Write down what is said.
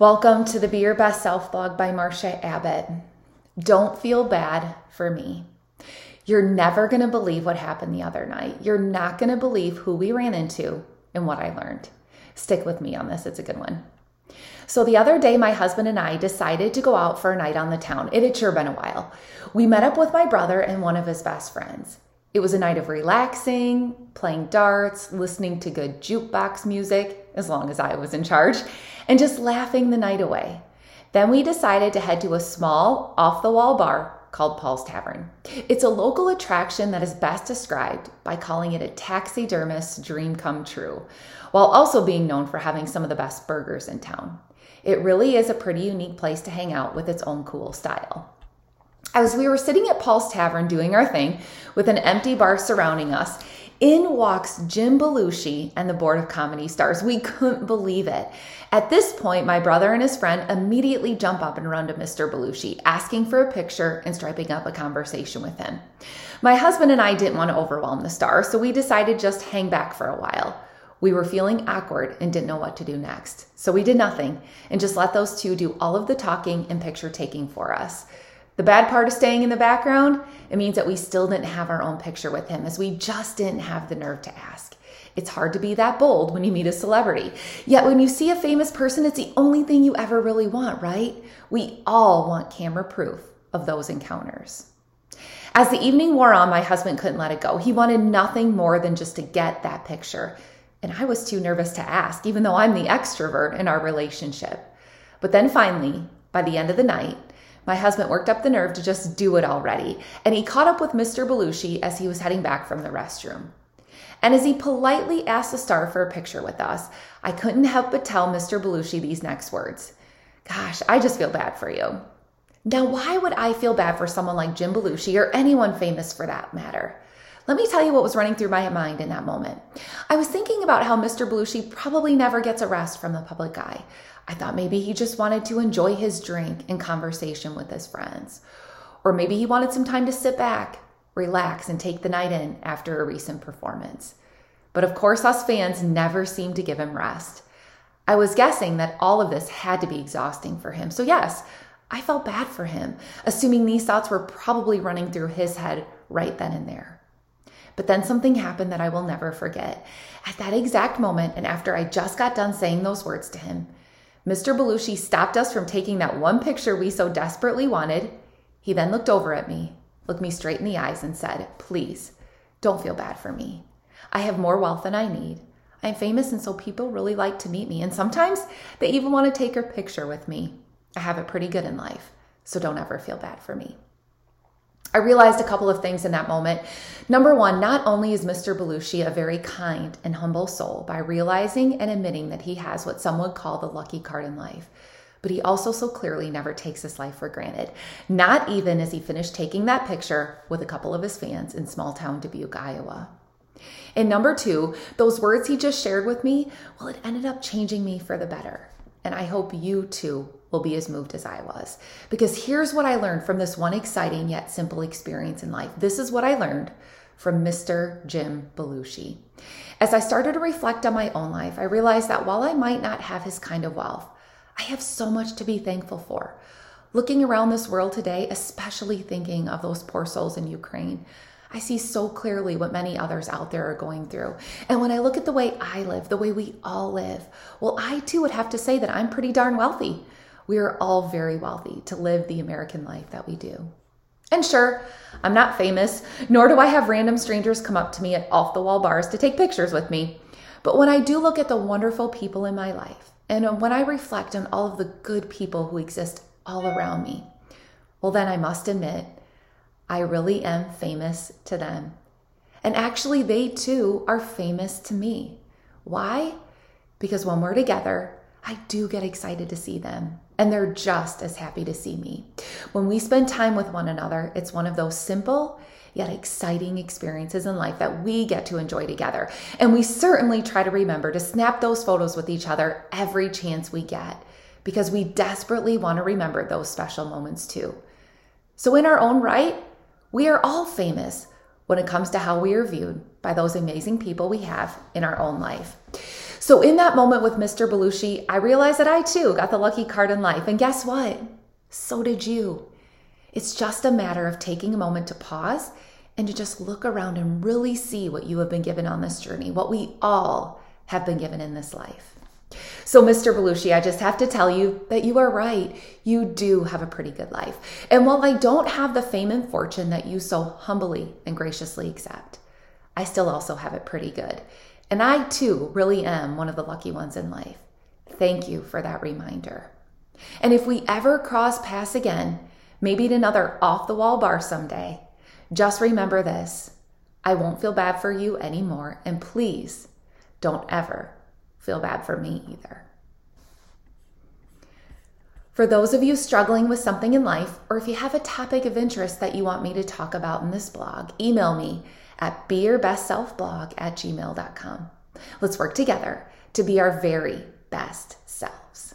Welcome to the Be Your Best Self blog by Marcia Abbott. Don't feel bad for me. You're never going to believe what happened the other night. You're not going to believe who we ran into and what I learned. Stick with me on this, it's a good one. So, the other day, my husband and I decided to go out for a night on the town. It had sure been a while. We met up with my brother and one of his best friends. It was a night of relaxing, playing darts, listening to good jukebox music, as long as I was in charge, and just laughing the night away. Then we decided to head to a small, off the wall bar called Paul's Tavern. It's a local attraction that is best described by calling it a taxidermist's dream come true, while also being known for having some of the best burgers in town. It really is a pretty unique place to hang out with its own cool style. As we were sitting at Paul's Tavern doing our thing with an empty bar surrounding us, in walks Jim Belushi and the Board of Comedy Stars. We couldn't believe it. At this point, my brother and his friend immediately jump up and run to Mr. Belushi, asking for a picture and striking up a conversation with him. My husband and I didn't want to overwhelm the star, so we decided just hang back for a while. We were feeling awkward and didn't know what to do next. So we did nothing and just let those two do all of the talking and picture taking for us. The bad part of staying in the background, it means that we still didn't have our own picture with him as we just didn't have the nerve to ask. It's hard to be that bold when you meet a celebrity. Yet when you see a famous person, it's the only thing you ever really want, right? We all want camera proof of those encounters. As the evening wore on, my husband couldn't let it go. He wanted nothing more than just to get that picture. And I was too nervous to ask, even though I'm the extrovert in our relationship. But then finally, by the end of the night, my husband worked up the nerve to just do it already, and he caught up with Mr. Belushi as he was heading back from the restroom. And as he politely asked the star for a picture with us, I couldn't help but tell Mr. Belushi these next words Gosh, I just feel bad for you. Now, why would I feel bad for someone like Jim Belushi or anyone famous for that matter? Let me tell you what was running through my mind in that moment. I was thinking about how Mr. Belushi probably never gets a rest from the public eye. I thought maybe he just wanted to enjoy his drink and conversation with his friends. Or maybe he wanted some time to sit back, relax, and take the night in after a recent performance. But of course, us fans never seem to give him rest. I was guessing that all of this had to be exhausting for him. So, yes, I felt bad for him, assuming these thoughts were probably running through his head right then and there. But then something happened that I will never forget. At that exact moment, and after I just got done saying those words to him, Mr. Belushi stopped us from taking that one picture we so desperately wanted. He then looked over at me, looked me straight in the eyes, and said, Please, don't feel bad for me. I have more wealth than I need. I'm famous, and so people really like to meet me. And sometimes they even want to take a picture with me. I have it pretty good in life, so don't ever feel bad for me. I realized a couple of things in that moment. Number one, not only is Mr. Belushi a very kind and humble soul by realizing and admitting that he has what some would call the lucky card in life, but he also so clearly never takes his life for granted. Not even as he finished taking that picture with a couple of his fans in small town Dubuque, Iowa. And number two, those words he just shared with me, well, it ended up changing me for the better. And I hope you too will be as moved as I was. Because here's what I learned from this one exciting yet simple experience in life. This is what I learned from Mr. Jim Belushi. As I started to reflect on my own life, I realized that while I might not have his kind of wealth, I have so much to be thankful for. Looking around this world today, especially thinking of those poor souls in Ukraine, I see so clearly what many others out there are going through. And when I look at the way I live, the way we all live, well, I too would have to say that I'm pretty darn wealthy. We are all very wealthy to live the American life that we do. And sure, I'm not famous, nor do I have random strangers come up to me at off the wall bars to take pictures with me. But when I do look at the wonderful people in my life, and when I reflect on all of the good people who exist all around me, well, then I must admit I really am famous to them. And actually, they too are famous to me. Why? Because when we're together, I do get excited to see them, and they're just as happy to see me. When we spend time with one another, it's one of those simple yet exciting experiences in life that we get to enjoy together. And we certainly try to remember to snap those photos with each other every chance we get because we desperately want to remember those special moments too. So, in our own right, we are all famous, when it comes to how we are viewed by those amazing people we have in our own life. So, in that moment with Mr. Belushi, I realized that I too got the lucky card in life. And guess what? So did you. It's just a matter of taking a moment to pause and to just look around and really see what you have been given on this journey, what we all have been given in this life. So, Mr. Belushi, I just have to tell you that you are right. You do have a pretty good life. And while I don't have the fame and fortune that you so humbly and graciously accept, I still also have it pretty good. And I too really am one of the lucky ones in life. Thank you for that reminder. And if we ever cross paths again, maybe at another off the wall bar someday, just remember this I won't feel bad for you anymore. And please don't ever feel bad for me either. For those of you struggling with something in life, or if you have a topic of interest that you want me to talk about in this blog, email me at beyourbestselfblog at gmail.com. Let's work together to be our very best selves.